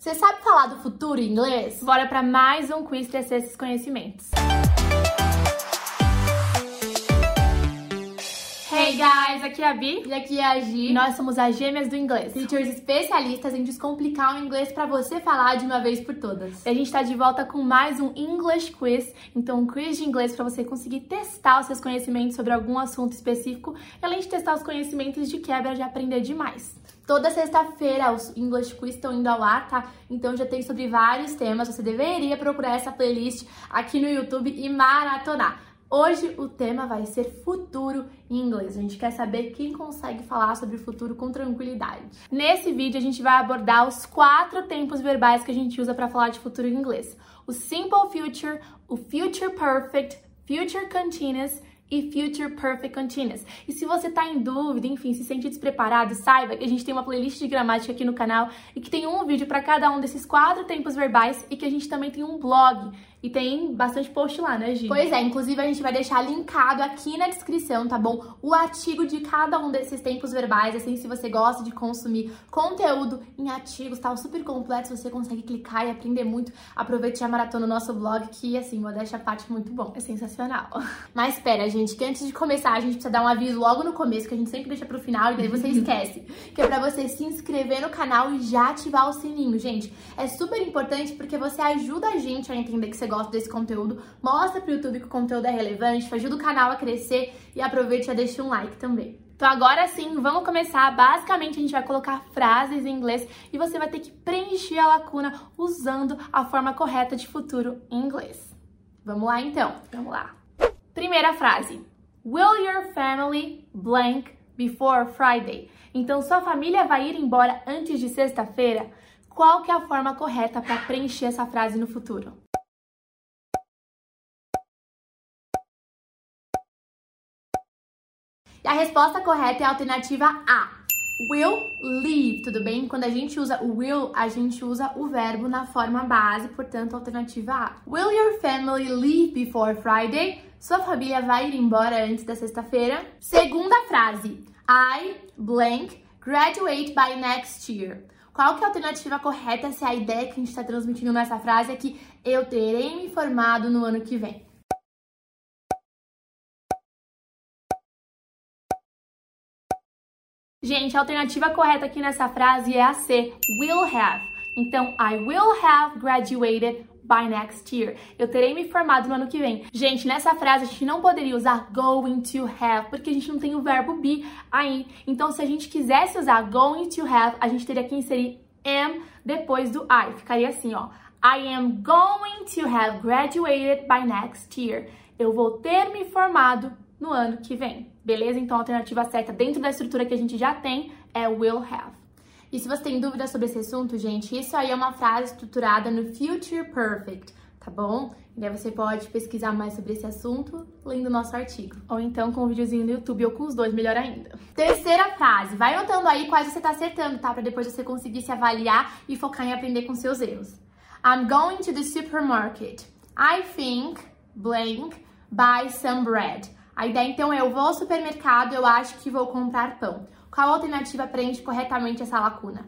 Você sabe falar do futuro em inglês? Bora para mais um quiz tecer esses conhecimentos. Hey guys, aqui é a Bi E aqui é a Gi. e nós somos as gêmeas do inglês. teachers especialistas em descomplicar o inglês para você falar de uma vez por todas. E a gente tá de volta com mais um English Quiz, então um quiz de inglês para você conseguir testar os seus conhecimentos sobre algum assunto específico, e além de testar os conhecimentos de quebra, de aprender demais. Toda sexta-feira os English Quiz estão indo ao ar, tá? Então já tem sobre vários temas. Você deveria procurar essa playlist aqui no YouTube e maratonar. Hoje o tema vai ser futuro em inglês. A gente quer saber quem consegue falar sobre o futuro com tranquilidade. Nesse vídeo a gente vai abordar os quatro tempos verbais que a gente usa para falar de futuro em inglês: o simple future, o future perfect, future continuous e Future Perfect Continuous. E se você tá em dúvida, enfim, se sente despreparado, saiba que a gente tem uma playlist de gramática aqui no canal e que tem um vídeo para cada um desses quatro tempos verbais e que a gente também tem um blog e tem bastante post lá, né, Gi? Pois é, inclusive a gente vai deixar linkado aqui na descrição, tá bom? O artigo de cada um desses tempos verbais, assim, se você gosta de consumir conteúdo em artigos, tá? Super completo, você consegue clicar e aprender muito. Aproveite a maratona no nosso blog, que, assim, modéstia a parte muito bom. É sensacional. Mas espera, gente, que antes de começar, a gente precisa dar um aviso logo no começo, que a gente sempre deixa pro final e daí você esquece. que é pra você se inscrever no canal e já ativar o sininho, gente. É super importante porque você ajuda a gente a entender que você gosta desse conteúdo, mostra pro YouTube que o conteúdo é relevante, ajuda o canal a crescer e aproveite e já deixa um like também. Então agora sim, vamos começar. Basicamente a gente vai colocar frases em inglês e você vai ter que preencher a lacuna usando a forma correta de futuro em inglês. Vamos lá então. Vamos lá. Primeira frase. Will your family blank before Friday? Então sua família vai ir embora antes de sexta-feira? Qual que é a forma correta para preencher essa frase no futuro? A resposta correta é a alternativa A. Will leave, tudo bem? Quando a gente usa o will, a gente usa o verbo na forma base, portanto, alternativa A. Will your family leave before Friday? Sua família vai ir embora antes da sexta-feira? Segunda frase. I blank graduate by next year. Qual que é a alternativa correta se a ideia que a gente está transmitindo nessa frase é que eu terei me formado no ano que vem? Gente, a alternativa correta aqui nessa frase é a C, will have. Então, I will have graduated by next year. Eu terei me formado no ano que vem. Gente, nessa frase a gente não poderia usar going to have, porque a gente não tem o verbo be aí. Então, se a gente quisesse usar going to have, a gente teria que inserir am depois do I. Ficaria assim, ó. I am going to have graduated by next year. Eu vou ter me formado no ano que vem. Beleza? Então a alternativa certa dentro da estrutura que a gente já tem é will have. E se você tem dúvidas sobre esse assunto, gente, isso aí é uma frase estruturada no Future Perfect, tá bom? E aí você pode pesquisar mais sobre esse assunto lendo o nosso artigo. Ou então com um videozinho no YouTube ou com os dois, melhor ainda. Terceira frase. Vai anotando aí quais você tá acertando, tá? Pra depois você conseguir se avaliar e focar em aprender com seus erros. I'm going to the supermarket. I think, blank, buy some bread. A ideia então é: eu vou ao supermercado, eu acho que vou comprar pão. Qual alternativa preenche corretamente essa lacuna?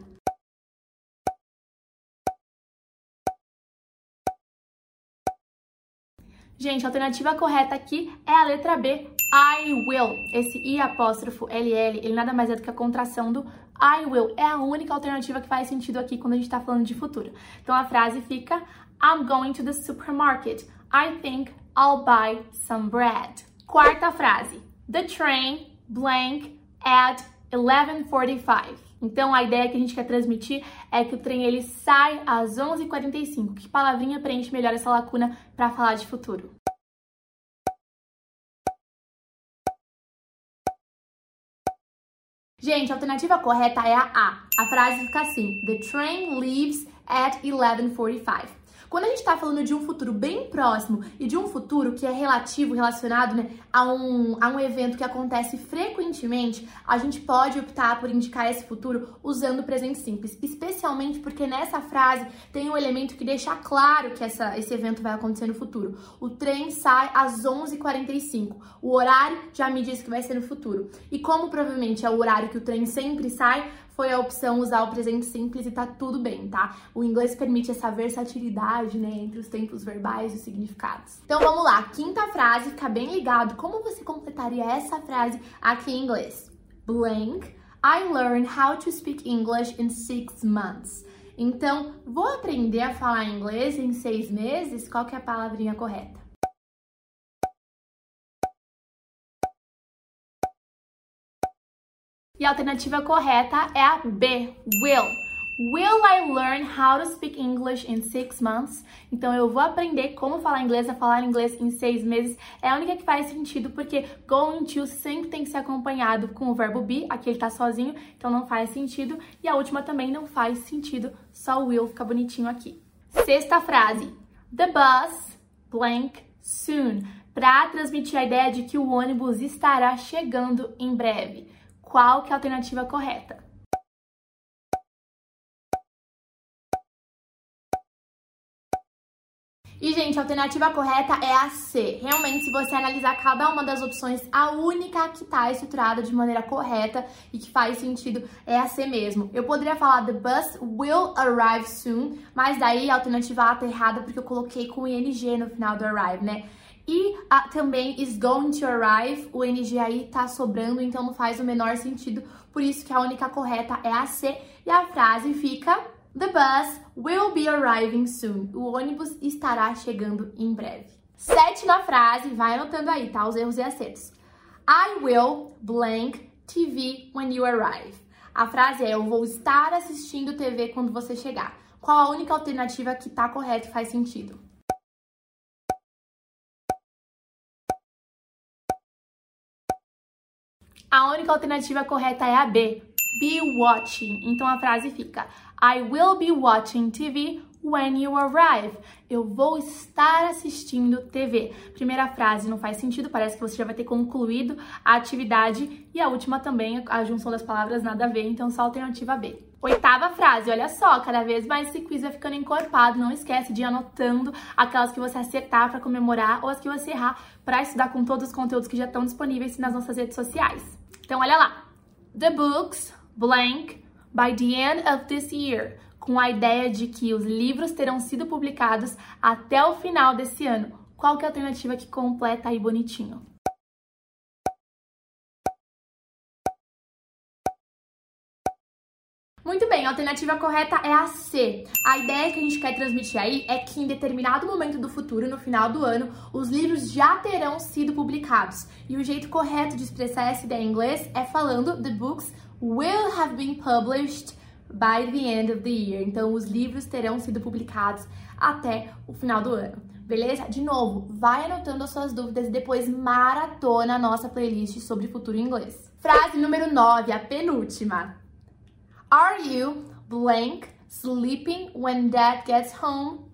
Gente, a alternativa correta aqui é a letra B, I will. Esse I apóstrofo LL, ele nada mais é do que a contração do I will. É a única alternativa que faz sentido aqui quando a gente tá falando de futuro. Então a frase fica I'm going to the supermarket. I think I'll buy some bread. Quarta frase. The train blank at 11:45. Então a ideia que a gente quer transmitir é que o trem ele sai às 11:45. Que palavrinha preenche melhor essa lacuna para falar de futuro? Gente, a alternativa correta é a A. A frase fica assim: The train leaves at 11:45. Quando a gente está falando de um futuro bem próximo e de um futuro que é relativo, relacionado né, a, um, a um evento que acontece frequentemente, a gente pode optar por indicar esse futuro usando o presente simples, especialmente porque nessa frase tem um elemento que deixa claro que essa, esse evento vai acontecer no futuro. O trem sai às 11h45. O horário já me diz que vai ser no futuro. E como provavelmente é o horário que o trem sempre sai, foi a opção usar o presente simples e tá tudo bem, tá? O inglês permite essa versatilidade, né, entre os tempos verbais e os significados. Então vamos lá, quinta frase, fica bem ligado. Como você completaria essa frase aqui em inglês? Blank, I learned how to speak English in six months. Então, vou aprender a falar inglês em seis meses? Qual que é a palavrinha correta? E a alternativa correta é a B, will. Will I learn how to speak English in six months? Então eu vou aprender como falar inglês, a falar inglês em seis meses. É a única que faz sentido, porque going to sempre tem que ser acompanhado com o verbo be. Aqui ele tá sozinho, então não faz sentido. E a última também não faz sentido, só o will fica bonitinho aqui. Sexta frase. The bus blank soon. Para transmitir a ideia de que o ônibus estará chegando em breve qual que é a alternativa correta. E, gente, a alternativa correta é a C. Realmente, se você analisar cada uma das opções, a única que está estruturada de maneira correta e que faz sentido é a C mesmo. Eu poderia falar the bus will arrive soon, mas daí a alternativa A tá errada porque eu coloquei com ING no final do arrive, né? E a, também is going to arrive, o NG aí tá sobrando, então não faz o menor sentido. Por isso que a única correta é a C e a frase fica The bus will be arriving soon. O ônibus estará chegando em breve. Sétima frase, vai anotando aí, tá? Os erros e acertos. I will blank TV when you arrive. A frase é eu vou estar assistindo TV quando você chegar. Qual a única alternativa que tá correta e faz sentido? A única alternativa correta é a B, be watching. Então a frase fica: I will be watching TV when you arrive. Eu vou estar assistindo TV. Primeira frase não faz sentido, parece que você já vai ter concluído a atividade. E a última também, a junção das palavras nada a ver, então só a alternativa B. Oitava frase, olha só, cada vez mais esse quiz vai ficando encorpado. Não esquece de ir anotando aquelas que você acertar para comemorar ou as que você errar para estudar com todos os conteúdos que já estão disponíveis nas nossas redes sociais. Então, olha lá. The books, blank, by the end of this year. Com a ideia de que os livros terão sido publicados até o final desse ano. Qual que é a alternativa que completa aí bonitinho? Muito bem, a alternativa correta é a C. A ideia que a gente quer transmitir aí é que em determinado momento do futuro, no final do ano, os livros já terão sido publicados. E o jeito correto de expressar essa ideia em inglês é falando the books will have been published by the end of the year. Então, os livros terão sido publicados até o final do ano. Beleza? De novo, vai anotando as suas dúvidas e depois maratona a nossa playlist sobre futuro inglês. Frase número 9, a penúltima. Are you blank sleeping when dad gets home?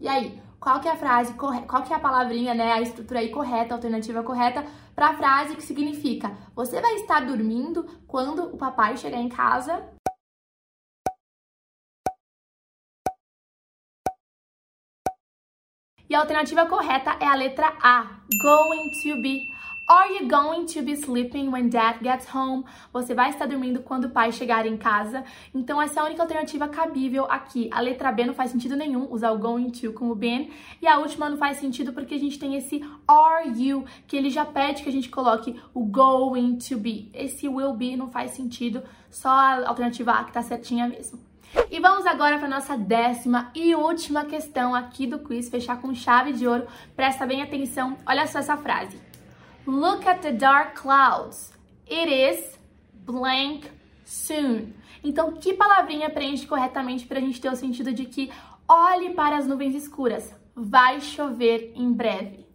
E aí, qual que é a frase qual que é a palavrinha, né, a estrutura aí correta, a alternativa correta para a frase que significa: você vai estar dormindo quando o papai chegar em casa? E a alternativa correta é a letra A, going to be. Are you going to be sleeping when dad gets home? Você vai estar dormindo quando o pai chegar em casa. Então essa é a única alternativa cabível aqui. A letra B não faz sentido nenhum usar o going to como been e a última não faz sentido porque a gente tem esse are you que ele já pede que a gente coloque o going to be. Esse will be não faz sentido, só a alternativa A que tá certinha mesmo. E vamos agora para nossa décima e última questão aqui do quiz, fechar com chave de ouro. Presta bem atenção, olha só essa frase. Look at the dark clouds. It is blank soon. Então, que palavrinha preenche corretamente para a gente ter o sentido de que olhe para as nuvens escuras? Vai chover em breve.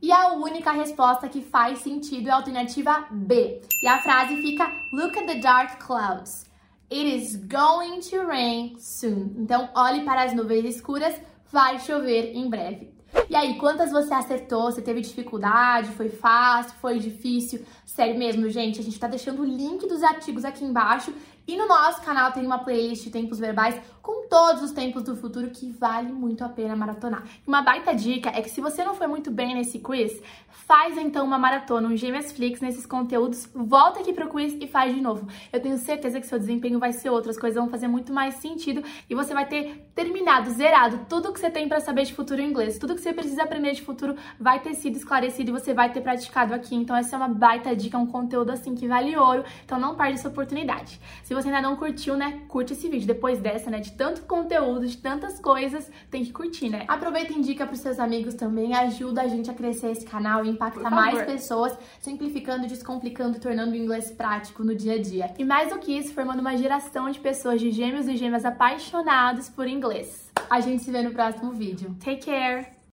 E a única resposta que faz sentido é a alternativa B. E a frase fica: Look at the dark clouds. It is going to rain soon. Então, olhe para as nuvens escuras, vai chover em breve. E aí, quantas você acertou? Você teve dificuldade? Foi fácil? Foi difícil? Sério mesmo, gente, a gente tá deixando o link dos artigos aqui embaixo e no nosso canal tem uma playlist de tempos verbais com todos os tempos do futuro que vale muito a pena maratonar. Uma baita dica é que se você não foi muito bem nesse quiz, faz então uma maratona, um Gêmeas Flix nesses conteúdos, volta aqui pro quiz e faz de novo. Eu tenho certeza que seu desempenho vai ser outro, as coisas vão fazer muito mais sentido e você vai ter terminado, zerado tudo que você tem para saber de futuro em inglês. Tudo que você precisa aprender de futuro vai ter sido esclarecido e você vai ter praticado aqui. Então essa é uma baita dica, um conteúdo assim que vale ouro. Então não perde essa oportunidade. Se você ainda não curtiu, né, curte esse vídeo. Depois dessa, né, de tanto conteúdo, de tantas coisas, tem que curtir, né? Aproveita e indica pros seus amigos também, ajuda a gente a crescer esse canal e impactar mais pessoas, simplificando, descomplicando tornando o inglês prático no dia a dia. E mais do que isso, formando uma geração de pessoas de gêmeos e gêmeas apaixonados por inglês. A gente se vê no próximo vídeo. Take care!